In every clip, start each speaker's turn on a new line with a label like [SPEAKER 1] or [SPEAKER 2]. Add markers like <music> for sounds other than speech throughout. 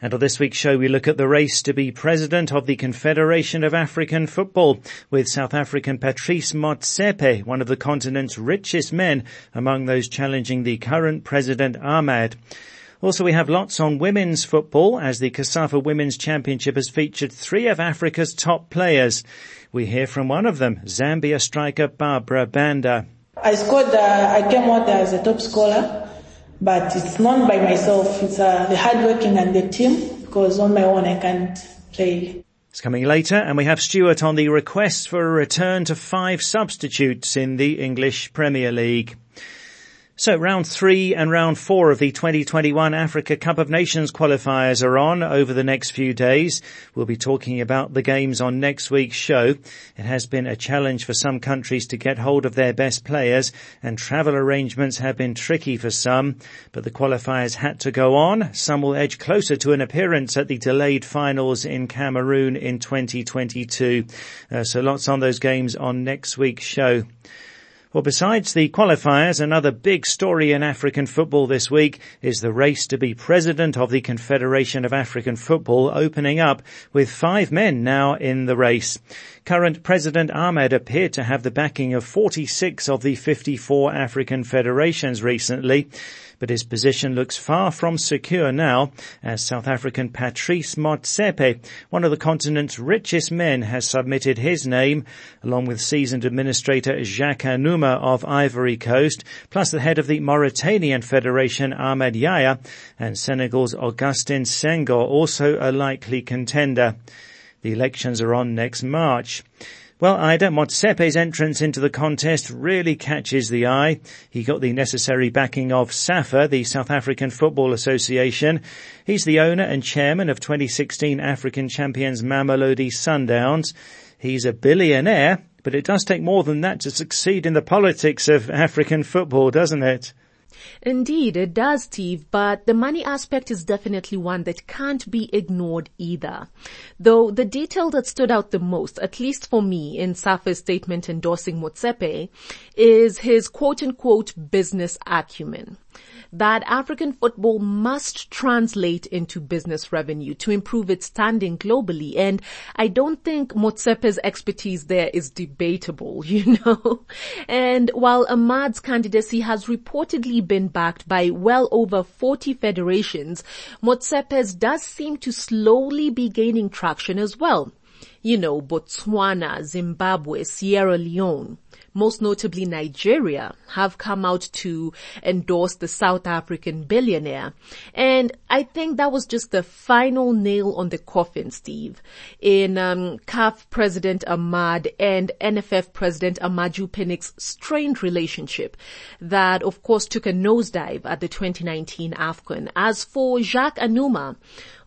[SPEAKER 1] And on this week's show, we look at the race to be president of the Confederation of African Football with South African Patrice Motsepe, one of the continent's richest men among those challenging the current president Ahmad. Also, we have lots on women's football as the COSAFA Women's Championship has featured three of Africa's top players. We hear from one of them, Zambia striker Barbra Banda.
[SPEAKER 2] I scored, uh, I came out as a top scorer but it's not by myself. It's uh, the hard working and the team because on my own I can't play.
[SPEAKER 1] It's coming later and we have Stuart on the request for a return to five substitutes in the English Premier League. So round three and round four of the 2021 Africa Cup of Nations qualifiers are on over the next few days. We'll be talking about the games on next week's show. It has been a challenge for some countries to get hold of their best players and travel arrangements have been tricky for some, but the qualifiers had to go on. Some will edge closer to an appearance at the delayed finals in Cameroon in 2022. Uh, so lots on those games on next week's show. Well, besides the qualifiers, another big story in African football this week is the race to be president of the Confederation of African Football opening up with five men now in the race. Current President Ahmad appeared to have the backing of 46 of the 54 African federations recently but his position looks far from secure now as South African Patrice Motsepe, one of the continent's richest men, has submitted his name along with seasoned administrator Jacques Anouma of Ivory Coast, plus the head of the Mauritanian Federation Ahmed Yahya and Senegal's Augustin Senghor, also a likely contender. The elections are on next March. Well, Ida, Motsepe's entrance into the contest really catches the eye. He got the necessary backing of SAFA, the South African Football Association. He's the owner and chairman of 2016 African champions Mamelodi Sundowns. He's a billionaire, but it does take more than that to succeed in the politics of African football, doesn't it?
[SPEAKER 3] Indeed, it does, Steve, but the money aspect is definitely one that can't be ignored either. Though the detail that stood out the most, at least for me, in SAFA's statement endorsing Motsepe, is his quote unquote business acumen that African football must translate into business revenue to improve its standing globally. And I don't think Motsepe's expertise there is debatable, <laughs> you know. And while Ahmad's candidacy has reportedly been backed by well over 40 federations, Motsepe's does seem to slowly be gaining traction as well. You know, Botswana, Zimbabwe, Sierra Leone most notably Nigeria, have come out to endorse the South African billionaire. And I think that was just the final nail on the coffin, Steve, in um, CAF President Ahmad and NFF President Amaju Pinnick's strained relationship that of course took a nosedive at the 2019 AFCON. As for Jacques Anouma,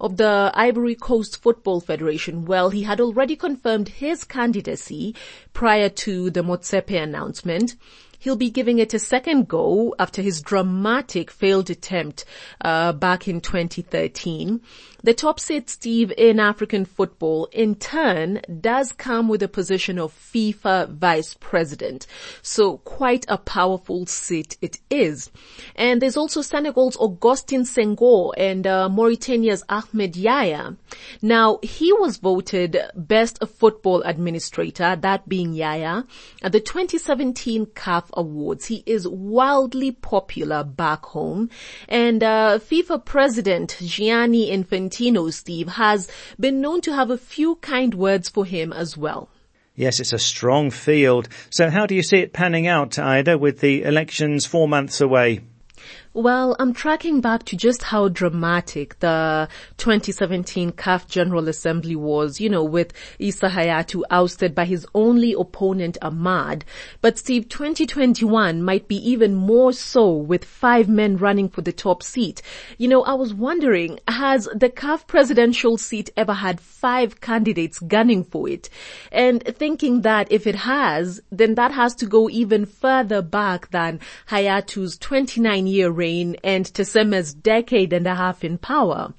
[SPEAKER 3] of the Ivory Coast Football Federation, well, he had already confirmed his candidacy prior to the Motsepe announcement. He'll be giving it a second go after his dramatic failed attempt uh, back in 2013. The top seat, Steve, in African football, in turn, does come with a position of FIFA vice president. So quite a powerful seat it is. And there's also Senegal's Augustin Senghor and uh, Mauritania's Ahmed Yahya. Now, he was voted best football administrator, that being Yahya, at the 2017 CAF Awards. He is wildly popular back home. And uh, FIFA president Gianni Infantino, Steve, has been known to have a few kind words for him as well.
[SPEAKER 1] Yes, it's a strong field. So how do you see it panning out, Ida, with the elections four months away?
[SPEAKER 3] Well, I'm tracking back to just how dramatic the 2017 CAF General Assembly was, you know, with Issa Hayatou ousted by his only opponent Ahmad. But Steve, 2021 might be even more so with five men running for the top seat. You know, I was wondering, has the CAF presidential seat ever had five candidates gunning for it? And thinking that if it has, then that has to go even further back than Hayatou's 29 year reign and Tessema's decade and a half in power.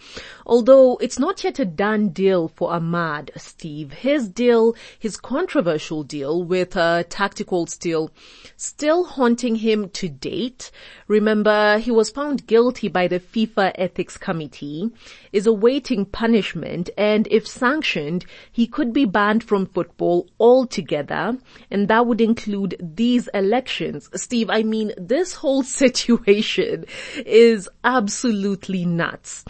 [SPEAKER 3] Although it's not yet a done deal for Ahmad, Steve. His deal, his controversial deal with uh, Tactical Steel, still haunting him to date. Remember, he was found guilty by the FIFA Ethics Committee, is awaiting punishment, and if sanctioned, he could be banned from football altogether, and that would include these elections. Steve, I mean, this whole <laughs> situation is absolutely nuts.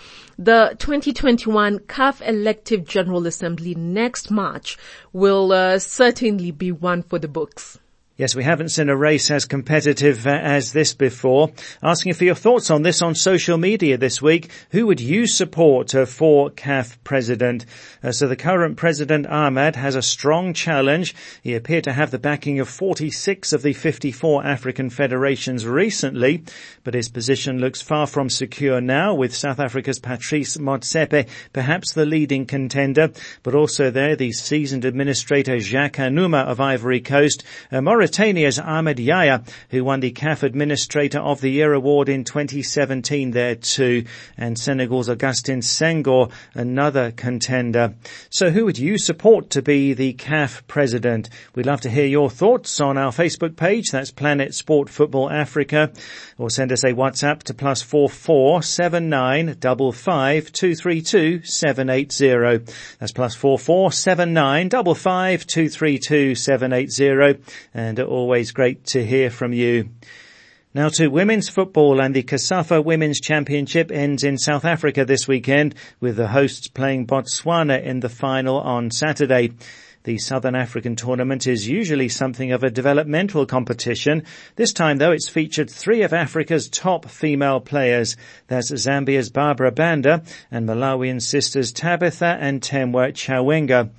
[SPEAKER 3] The 2021 CAF Elective General Assembly next March will uh, certainly be one for the books.
[SPEAKER 1] Yes, we haven't seen a race as competitive uh, as this before. Asking for your thoughts on this on social media this week. Who would you support uh, for CAF president? Uh, so the current president Ahmad has a strong challenge. He appeared to have the backing of 46 of the 54 African federations recently, but his position looks far from secure now with South Africa's Patrice Motsepe perhaps the leading contender, but also there the seasoned administrator Jacques Anouma of Ivory Coast. Uh, Mauritania's Ahmed Yahya, who won the CAF Administrator of the Year award in 2017 there too, and Senegal's Augustin Senghor, another contender. So who would you support to be the CAF president? We'd love to hear your thoughts on our Facebook page. That's Planet Sport Football Africa. Or send us a WhatsApp to plus four four seven nine double five two three two seven eight zero. That's plus four four seven nine double five two three two seven eight zero. And always great to hear from you. Now to women's football and the COSAFA Women's Championship ends in South Africa this weekend with the hosts playing Botswana in the final on Saturday. The Southern African tournament is usually something of a developmental competition. This time though it's featured three of Africa's top female players. That's Zambia's Barbra Banda and Malawian sisters Tabitha and Temwa Chawinga.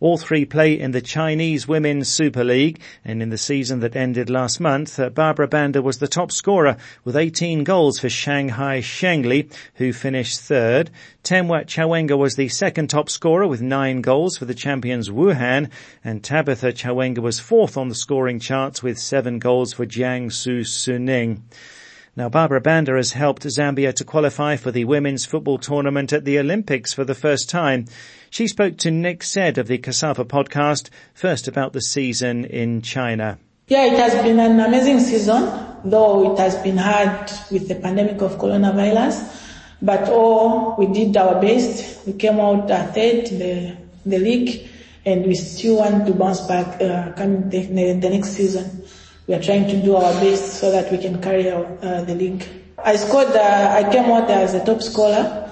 [SPEAKER 1] All three play in the Chinese Women's Super League, and in the season that ended last month, uh, Barbra Banda was the top scorer with 18 goals for Shanghai Shengli, who finished third. Temwa Chawinga was the second top scorer with nine goals for the champions Wuhan, and Tabitha Chawinga was fourth on the scoring charts with seven goals for Jiangsu Suning. Now, Barbra Banda has helped Zambia to qualify for the women's football tournament at the Olympics for the first time. She spoke to Nick Said of the COSAFA podcast, first about the season in China.
[SPEAKER 2] Yeah, it has been an amazing season, though it has been hard with the pandemic of coronavirus. But oh, we did our best. We came out third in the, the league, and we still want to bounce back uh, coming the, the next season we are trying to do our best so that we can carry out uh, the league. I scored, uh, I came out as a top scorer,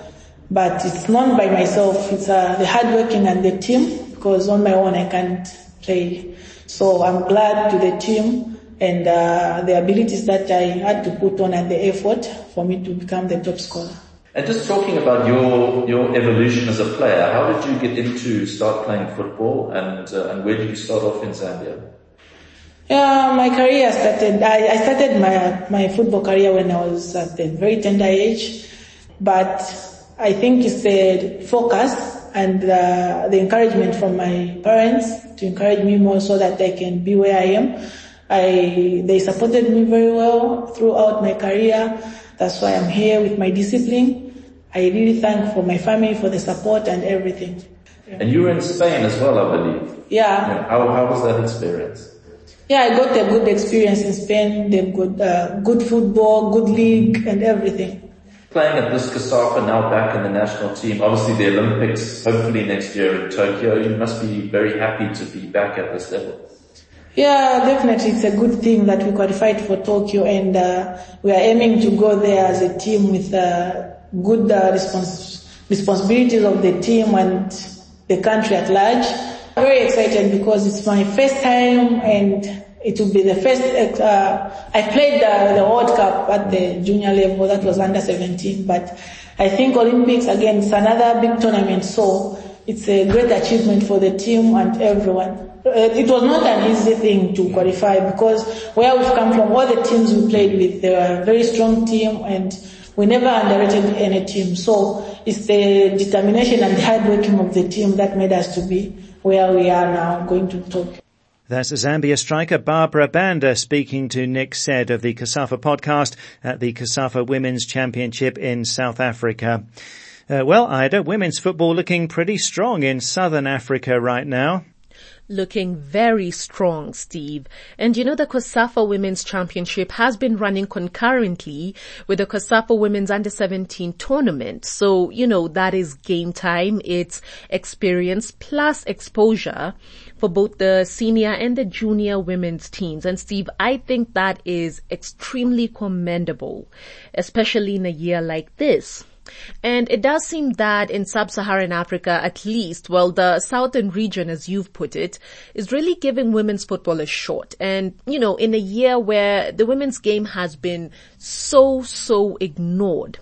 [SPEAKER 2] but it's not by myself. It's uh, the hard working and the team because on my own I can't play. So I'm glad to the team and uh, the abilities that I had to put on and the effort for me to become the top scorer.
[SPEAKER 4] And just talking about your your evolution as a player, how did you get into start playing football, and uh, and where did you start off in Zambia?
[SPEAKER 2] Yeah, my career started, I, I started my, my football career when I was at a very tender age, but I think it's the focus and uh, the encouragement from my parents to encourage me more so that I can be where I am. I, they supported me very well throughout my career. That's why I'm here with my discipline. I really thank for my family for the support and everything.
[SPEAKER 4] Yeah. And you were in Spain as well, I believe.
[SPEAKER 2] Yeah.
[SPEAKER 4] yeah. How, how was that experience?
[SPEAKER 2] Yeah, I got a good experience in Spain. They've got uh, good football, good league, and everything.
[SPEAKER 4] Playing at this COSAFA now back in the national team, obviously the Olympics, hopefully next year in Tokyo, you must be very happy to be back at this level.
[SPEAKER 2] Yeah, definitely. It's a good thing that we qualified for Tokyo and uh, we are aiming to go there as a team with uh, good uh, respons- responsibilities of the team and the country at large. I'm very excited because it's my first time and it will be the first, uh, I played the, the World Cup at the junior level, that was under 17, but I think Olympics again is another big tournament, so it's a great achievement for the team and everyone. Uh, it was not an easy thing to qualify because where we've come from, all the teams we played with, they were a very strong team and we never underrated any team. So it's the determination and the hard working of the team that made us to be where we are now going to Tokyo.
[SPEAKER 1] That's Zambia striker Barbra Banda speaking to Nick Said of the COSAFA podcast at the COSAFA Women's Championship in South Africa. Uh, well, Ida, women's football looking pretty strong in Southern Africa right now
[SPEAKER 3] looking very strong, Steve. And you know the COSAFA Women's Championship has been running concurrently with the COSAFA Women's Under 17 tournament. So, you know, that is game time. It's experience plus exposure for both the senior and the junior women's teams. And Steve, I think that is extremely commendable, especially in a year like this. And it does seem that in sub-Saharan Africa, at least, well, the southern region, as you've put it, is really giving women's football a shot. And, you know, in a year where the women's game has been so, so ignored.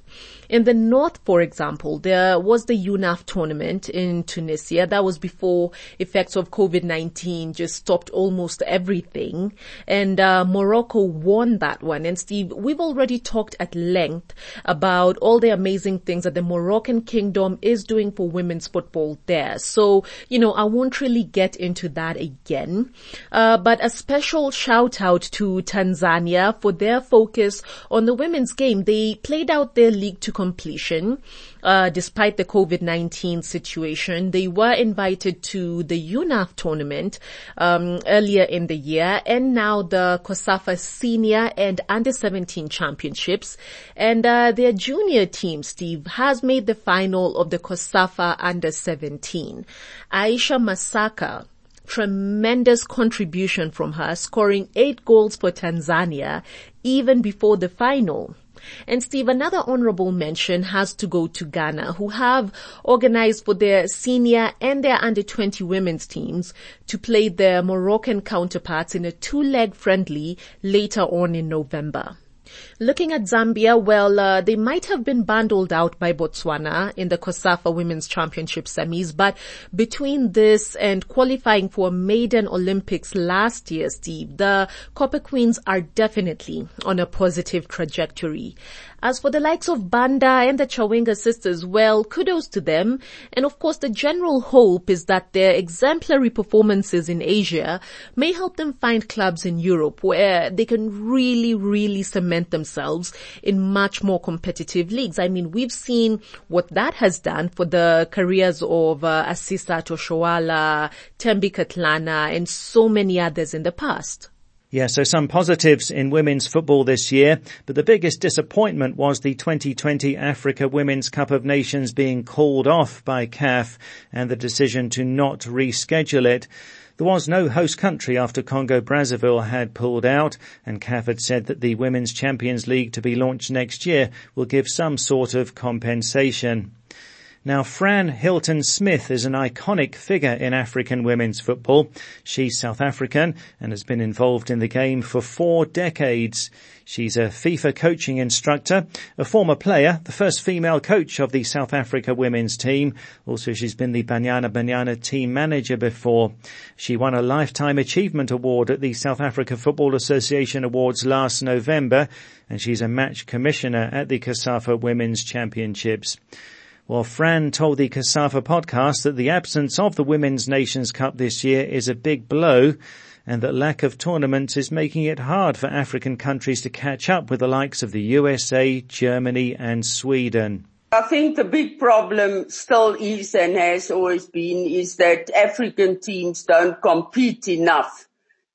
[SPEAKER 3] In the north, for example, there was the UNAF tournament in Tunisia. That was before effects of COVID-19 just stopped almost everything. And uh, Morocco won that one. And Steve, we've already talked at length about all the amazing things that the Moroccan kingdom is doing for women's football there. So, you know, I won't really get into that again. Uh, but a special shout out to Tanzania for their focus on the women's game. They played out their league to completion. Uh, despite the COVID-19 situation, they were invited to the UNAF tournament um, earlier in the year, and now the COSAFA Senior and Under 17 Championships. And uh, their junior team, Steve, has made the final of the COSAFA Under 17. Aisha Masaka tremendous contribution from her, scoring eight goals for Tanzania even before the final. And Steve, another honorable mention has to go to Ghana, who have organized for their senior and their under 20 women's teams to play their Moroccan counterparts in a two-leg friendly later on in November. Looking at Zambia, well, uh, they might have been bundled out by Botswana in the COSAFA Women's Championship semis, but between this and qualifying for maiden Olympics last year, Steve, the Copper Queens are definitely on a positive trajectory. As for the likes of Banda and the Chawinga sisters, well, kudos to them. And of course, the general hope is that their exemplary performances in Asia may help them find clubs in Europe where they can really, really cement themselves in much more competitive leagues. I mean, we've seen what that has done for the careers of uh, Asisat Oshoala, Thembi Kgatlana, and so many others in the past.
[SPEAKER 1] Yeah, so some positives in women's football this year, but the biggest disappointment was the 2020 Africa Women's Cup of Nations being called off by CAF and the decision to not reschedule it. There was no host country after Congo Brazzaville had pulled out and CAF had said that the Women's Champions League to be launched next year will give some sort of compensation. Now, Fran Hilton Smith is an iconic figure in African women's football. She's South African and has been involved in the game for four decades. She's a FIFA coaching instructor, a former player, the first female coach of the South Africa women's team. Also, she's been the Banyana Banyana team manager before. She won a Lifetime Achievement Award at the South Africa Football Association Awards last November, and she's a match commissioner at the COSAFA Women's Championships. Well, Fran told the COSAFA podcast that the absence of the Women's Nations Cup this year is a big blow and that lack of tournaments is making it hard for African countries to catch up with the likes of the USA, Germany and Sweden.
[SPEAKER 5] I think the big problem still is and has always been is that African teams don't compete enough.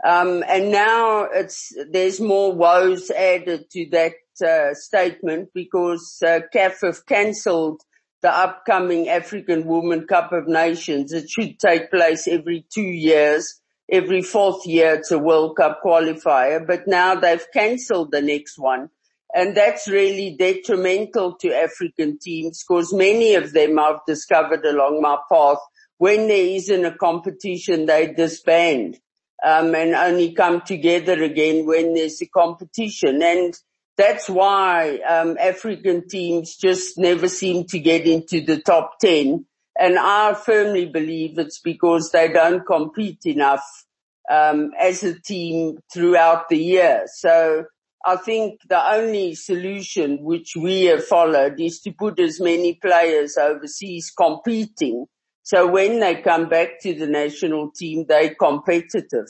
[SPEAKER 5] Um, and now it's, there's more woes added to that uh, statement because uh, CAF have cancelled the upcoming African Women Cup of Nations. It should take place every two years. Every fourth year it's a World Cup qualifier, but now they've cancelled the next one. And that's really detrimental to African teams because many of them I've discovered along my path when there isn't a competition, they disband. um, and only come together again when there's a competition. And that's why um, African teams just never seem to get into the top 10. And I firmly believe it's because they don't compete enough um, as a team throughout the year. So I think the only solution which we have followed is to put as many players overseas competing. So when they come back to the national team, they're competitive.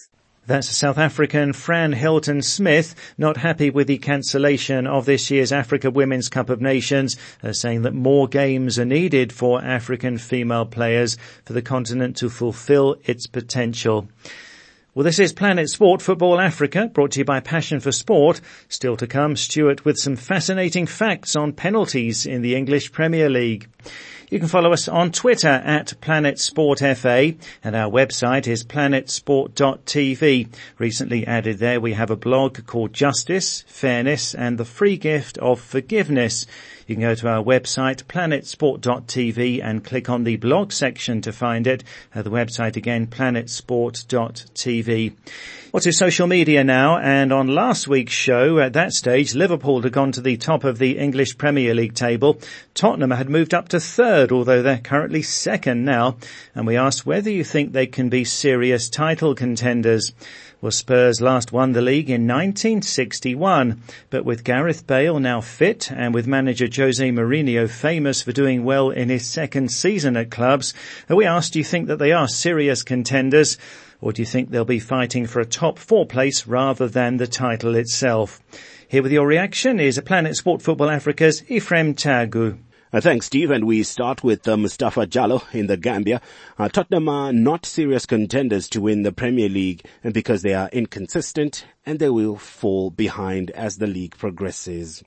[SPEAKER 1] That's South African Fran Hilton Smith, not happy with the cancellation of this year's Africa Women's Cup of Nations, uh, saying that more games are needed for African female players for the continent to fulfill its potential. Well, this is Planet Sport Football Africa, brought to you by Passion for Sport. Still to come, Stuart with some fascinating facts on penalties in the English Premier League. You can follow us on Twitter at Planet Sport FA and our website is planetsport.tv. Recently added there we have a blog called Justice, Fairness and the Free Gift of Forgiveness. You can go to our website, planetsport.tv and click on the blog section to find it. Uh, the website again, planetsport.tv. What's to social media now? And on last week's show, at that stage, Liverpool had gone to the top of the English Premier League table. Tottenham had moved up to third, although they're currently second now. And we asked whether you think they can be serious title contenders. Well, Spurs last won the league in 1961, but with Gareth Bale now fit and with manager Jose Mourinho famous for doing well in his second season at clubs, we asked, do you think that they are serious contenders? Or do you think they'll be fighting for a top four place rather than the title itself? Here with your reaction is a Planet Sport Football Africa's Ephraim Tagu.
[SPEAKER 6] Uh, thanks, Steve. And we start with uh, Mustafa Jallo in the Gambia. Uh, Tottenham are not serious contenders to win the Premier League because they are inconsistent and they will fall behind as the league progresses.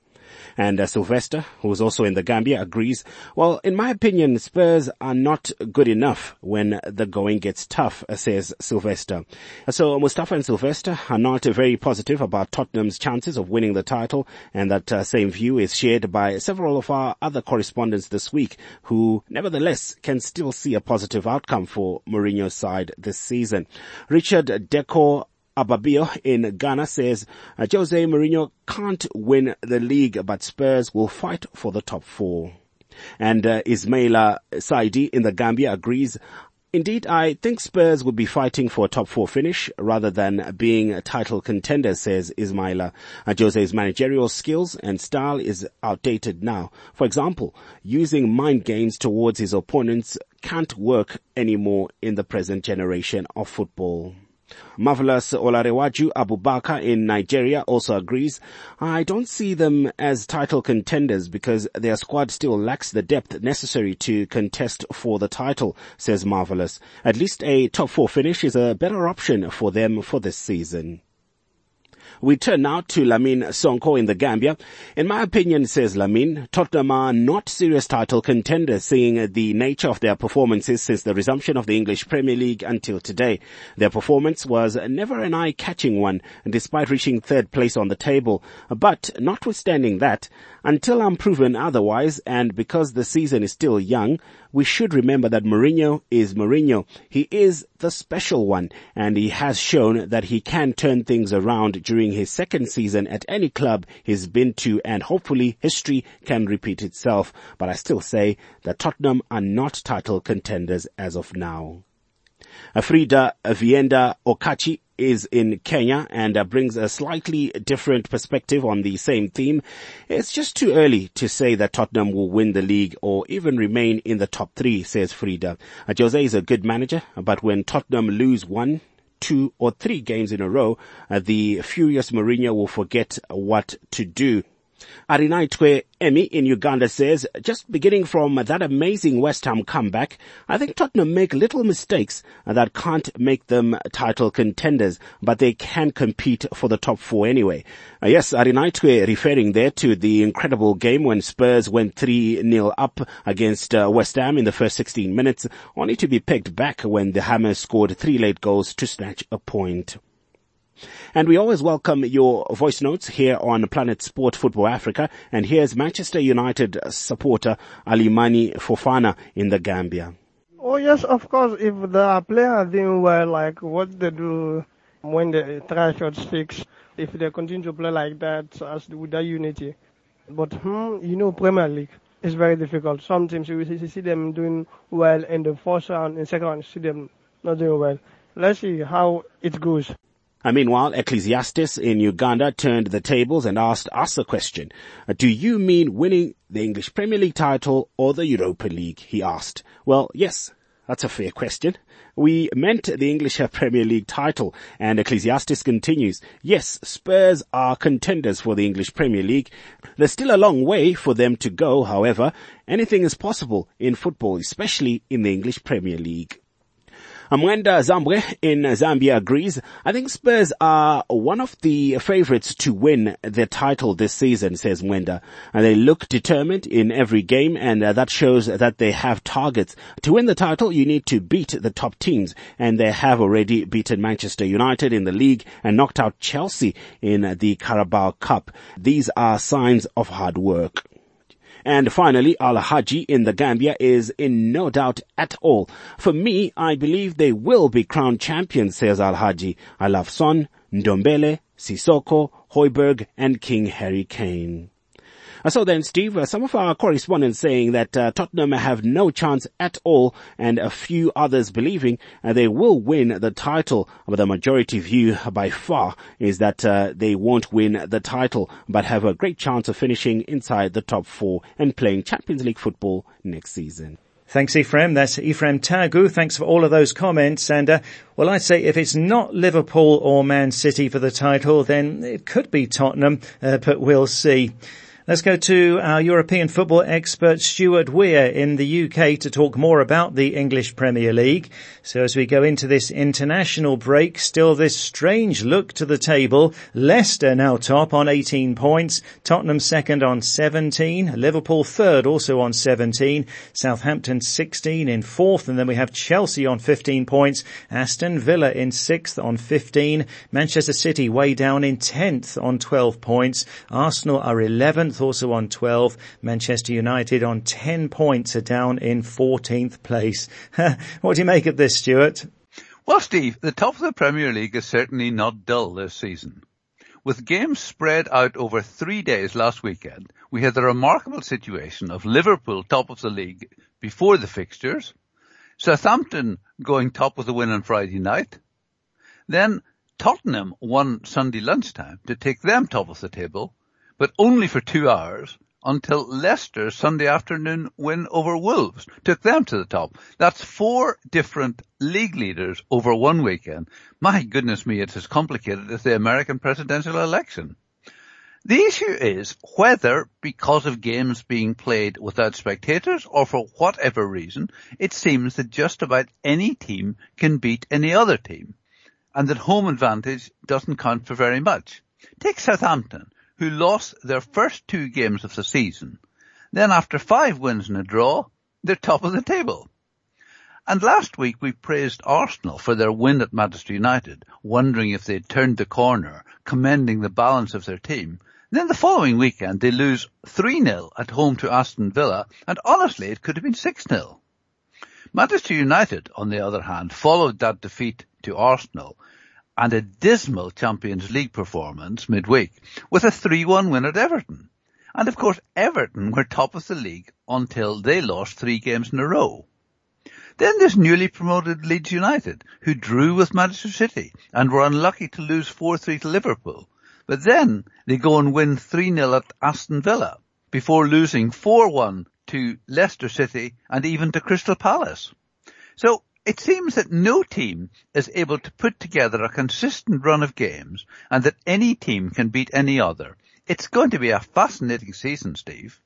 [SPEAKER 6] And uh, Sylvester, who's also in the Gambia, agrees. Well, in my opinion, Spurs are not good enough when the going gets tough, uh, says Sylvester. So Mustafa and Sylvester are not very positive about Tottenham's chances of winning the title, and that uh, same view is shared by several of our other correspondents this week, who nevertheless can still see a positive outcome for Mourinho's side this season. Richard Deco Ababio in Ghana says uh, Jose Mourinho can't win the league, but Spurs will fight for the top four. And uh, Ismaila Saidi in the Gambia agrees. Indeed, I think Spurs would be fighting for a top four finish rather than being a title contender, says Ismaila. Uh, Jose's managerial skills and style is outdated now. For example, using mind games towards his opponents can't work anymore in the present generation of football. Marvelous Olarewaju Abubakar in Nigeria also agrees. I don't see them as title contenders because their squad still lacks the depth necessary to contest for the title, says Marvelous. At least a top four finish is a better option for them for this season. We turn now to Lamin Sonko in the Gambia. In my opinion, says Lamin, Tottenham are not serious title contenders, seeing the nature of their performances since the resumption of the English Premier League until today. Their performance was never an eye-catching one, despite reaching third place on the table. But notwithstanding that, until I'm proven otherwise, and because the season is still young, we should remember that Mourinho is Mourinho. He is the special one, and he has shown that he can turn things around during his second season at any club he's been to, and hopefully history can repeat itself. But I still say that Tottenham are not title contenders as of now. Frida Vienda Okachi is in Kenya and uh, brings a slightly different perspective on the same theme. It's just too early to say that Tottenham will win the league or even remain in the top three, says Frida. Uh, Jose is a good manager, but when Tottenham lose one, two or three games in a row, uh, the furious Mourinho will forget what to do. Arinaitwe Emi in Uganda says, just beginning from that amazing West Ham comeback, I think Tottenham make little mistakes that can't make them title contenders, but they can compete for the top four anyway. Uh, yes, Arinaitwe referring there to the incredible game when Spurs went 3-0 up against uh, West Ham in the first 16 minutes, only to be pegged back when the Hammers scored three late goals to snatch a point. And we always welcome your voice notes here on Planet Sport Football Africa. And here's Manchester United supporter Alimani Fofana in the Gambia.
[SPEAKER 7] Oh yes, of course. If the player doing well, like what they do when the try shots fix, if they continue to play like that, as with that unity. But, hmm, you know, Premier League is very difficult. Some teams you see them doing well in the first round, in second round, you see them not doing well. Let's see how it goes.
[SPEAKER 6] Meanwhile, Ecclesiastes in Uganda turned the tables and asked us a question. Uh, do you mean winning the English Premier League title or the Europa League? He asked. Well, yes, that's a fair question. We meant the English <laughs> Premier League title and Ecclesiastes continues. Yes, Spurs are contenders for the English Premier League. There's still a long way for them to go, however. Anything is possible in football, especially in the English Premier League. Amwenda Zambwe in Zambia agrees. I think Spurs are one of the favorites to win the title this season, says Mwenda. And they look determined in every game and uh, that shows that they have targets. To win the title, you need to beat the top teams and they have already beaten Manchester United in the league and knocked out Chelsea in the Carabao Cup. These are signs of hard work. And finally, Al Haji in the Gambia is in no doubt at all. For me, I believe they will be crowned champions, says Al Haji. I love Son, Ndombele, Sissoko, Højbjerg, and King Harry Kane. Uh, so then, Steve, uh, some of our correspondents saying that uh, Tottenham have no chance at all, and a few others believing they will win the title. But the majority view by far is that they won't win the title, but have a great chance of finishing inside the top four and playing Champions League football next season.
[SPEAKER 1] Thanks, Ephraim. That's Ephraim Tagu. Thanks for all of those comments. And, uh, well, I'd say if it's not Liverpool or Man City for the title, then it could be Tottenham, uh, but we'll see. Let's go to our European football expert Stuart Weir in the UK to talk more about the English Premier League. So as we go into this international break, still this strange look to the table. Leicester now top on 18 points, Tottenham second on 17, Liverpool third also on 17, Southampton 16 in fourth, and then we have Chelsea on 15 points, Aston Villa in sixth on 15, Manchester City way down in 10th on 12 points, Arsenal are 11th also on 12. Manchester United on 10 points are down in 14th place. <laughs> what do you make of this, Stuart?
[SPEAKER 8] Well, Steve, the top of the Premier League is certainly not dull this season. With games spread out over three days last weekend, we had the remarkable situation of Liverpool top of the league before the fixtures, Southampton going top with a win on Friday night, then Tottenham won Sunday lunchtime to take them top of the table, but only for two hours until Leicester Sunday afternoon win over Wolves took them to the top. That's four different league leaders over one weekend. My goodness me, it's as complicated as the American presidential election. The issue is whether, because of games being played without spectators or for whatever reason, it seems that just about any team can beat any other team and that home advantage doesn't count for very much. Take Southampton who lost their first two games of the season. Then after five wins and a draw, they're top of the table. And last week we praised Arsenal for their win at Manchester United, wondering if they'd turned the corner, commending the balance of their team. Then the following weekend they lose 3-0 at home to Aston Villa, and honestly it could have been 6-0. Manchester United, on the other hand, followed that defeat to Arsenal and a dismal Champions League performance midweek with a 3-1 win at Everton. And of course Everton were top of the league until they lost three games in a row. Then there's newly promoted Leeds United, who drew with Manchester City and were unlucky to lose 4-3 to Liverpool. But then they go and win 3-0 at Aston Villa before losing 4-1 to Leicester City and even to Crystal Palace. So it seems that no team is able to put together a consistent run of games and that any team can beat any other. It's going to be a fascinating season, Steve.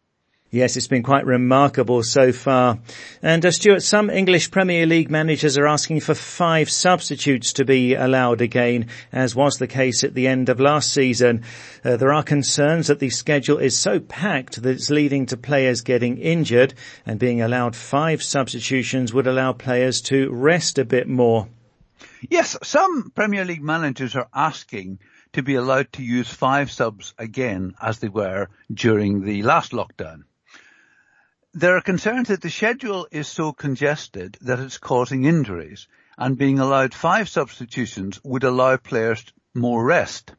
[SPEAKER 1] Yes, it's been quite remarkable so far. And uh, Stuart, some English Premier League managers are asking for five substitutes to be allowed again, as was the case at the end of last season. Uh, there are concerns that the schedule is so packed that it's leading to players getting injured, and being allowed five substitutions would allow players to rest a bit more.
[SPEAKER 8] Yes, some Premier League managers are asking to be allowed to use five subs again as they were during the last lockdown. There are concerns that the schedule is so congested that it's causing injuries and being allowed five substitutions would allow players more rest.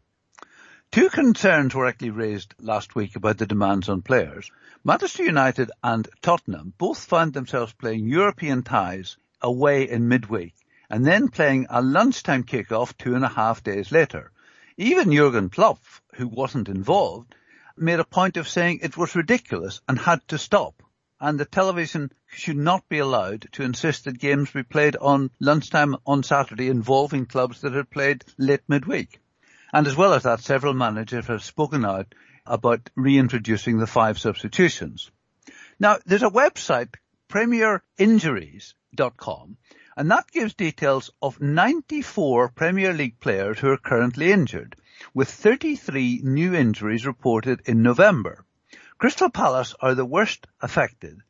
[SPEAKER 8] Two concerns were actually raised last week about the demands on players. Manchester United and Tottenham both found themselves playing European ties away in midweek and then playing a lunchtime kick-off two and a half days later. Even Jurgen Klopp, who wasn't involved, made a point of saying it was ridiculous and had to stop. And the television should not be allowed to insist that games be played on lunchtime on Saturday involving clubs that had played late midweek. And as well as that, several managers have spoken out about reintroducing the five substitutions. Now, there's a website, premierinjuries.com, and that gives details of 94 Premier League players who are currently injured, with 33 new injuries reported in November. Crystal Palace are the worst affected,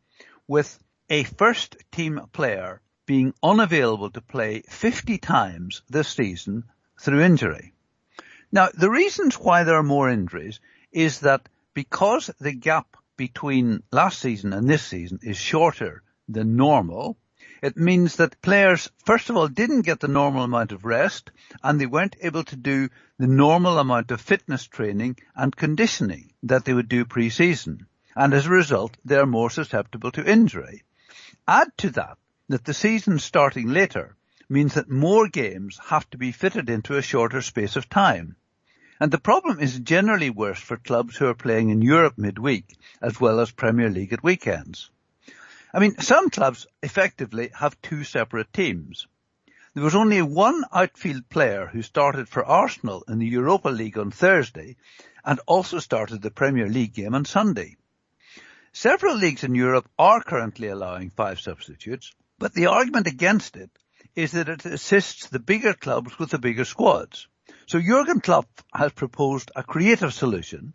[SPEAKER 8] with a first team player being unavailable to play 50 times this season through injury. Now, the reasons why there are more injuries is that because the gap between last season and this season is shorter than normal, it means that players, first of all, didn't get the normal amount of rest and they weren't able to do the normal amount of fitness training and conditioning that they would do pre-season. And as a result, they're more susceptible to injury. Add to that that the season starting later means that more games have to be fitted into a shorter space of time. And the problem is generally worse for clubs who are playing in Europe midweek as well as Premier League at weekends. I mean, some clubs effectively have two separate teams. There was only one outfield player who started for Arsenal in the Europa League on Thursday and also started the Premier League game on Sunday. Several leagues in Europe are currently allowing five substitutes, but the argument against it is that it assists the bigger clubs with the bigger squads. So Jurgen Klopp has proposed a creative solution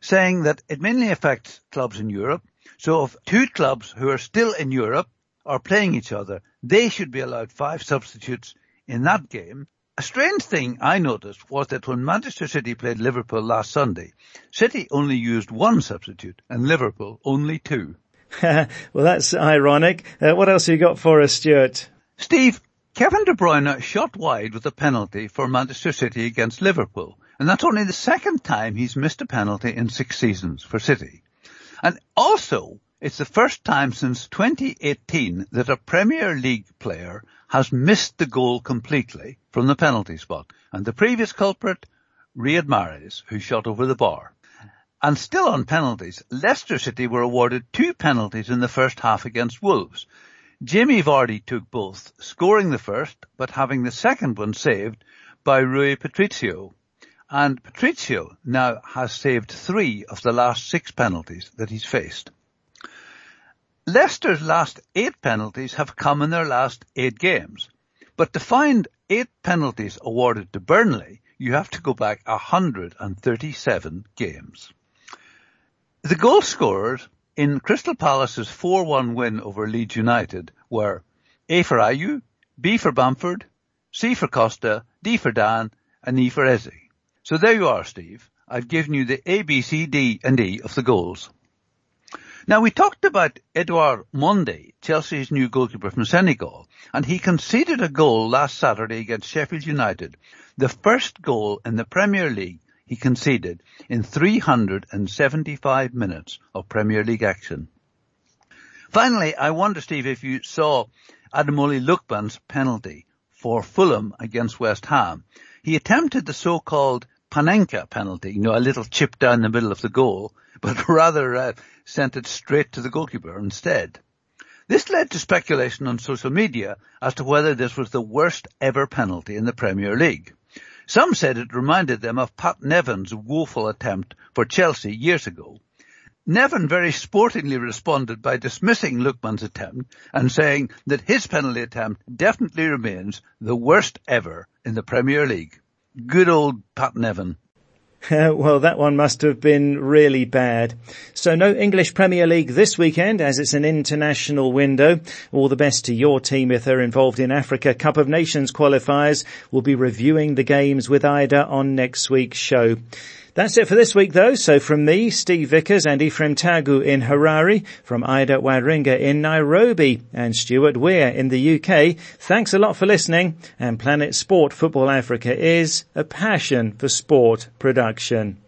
[SPEAKER 8] saying that it mainly affects clubs in Europe so if two clubs who are still in Europe are playing each other, they should be allowed five substitutes in that game. A strange thing I noticed was that when Manchester City played Liverpool last Sunday, City only used one substitute and Liverpool only two. <laughs>
[SPEAKER 1] well, that's ironic. Uh, what else have you got for us, Stuart?
[SPEAKER 8] Steve, Kevin De Bruyne shot wide with a penalty for Manchester City against Liverpool, and that's only the second time he's missed a penalty in six seasons for City. And also, it's the first time since 2018 that a Premier League player has missed the goal completely from the penalty spot. And the previous culprit, Riyad Mahrez, who shot over the bar. And still on penalties, Leicester City were awarded two penalties in the first half against Wolves. Jamie Vardy took both, scoring the first, but having the second one saved by Rui Patricio and Patricio now has saved three of the last six penalties that he's faced. Leicester's last eight penalties have come in their last eight games. But to find eight penalties awarded to Burnley, you have to go back 137 games. The goal scorers in Crystal Palace's 4-1 win over Leeds United were A for Ayew, B for Bamford, C for Costa, D for Dann, and E for Eze. So there you are, Steve. I've given you the A, B, C, D and E of the goals. Now we talked about Edouard Mendy, Chelsea's new goalkeeper from Senegal, and he conceded a goal last Saturday against Sheffield United, the first goal in the Premier League he conceded in 375 minutes of Premier League action. Finally, I wonder, Steve, if you saw Ademola Lookman's penalty for Fulham against West Ham. He attempted the so-called Panenka penalty, you know, a little chip down the middle of the goal, but <laughs> rather uh, sent it straight to the goalkeeper instead. This led to speculation on social media as to whether this was the worst ever penalty in the Premier League. Some said it reminded them of Pat Nevin's woeful attempt for Chelsea years ago. Nevin very sportingly responded by dismissing Lookman's attempt and saying that his penalty attempt definitely remains the worst ever in the Premier League. Good old Pat Nevin. <laughs>
[SPEAKER 1] well, that one must have been really bad. So no English Premier League this weekend as it's an international window. All the best to your team if they're involved in Africa Cup of Nations qualifiers. We'll be reviewing the games with Ida on next week's show. That's it for this week though. So from me, Steve Vickers and Ephraim Tagu in Harare, from Ida Waringa in Nairobi and Stuart Weir in the UK, thanks a lot for listening and Planet Sport Football Africa is a passion for sport production.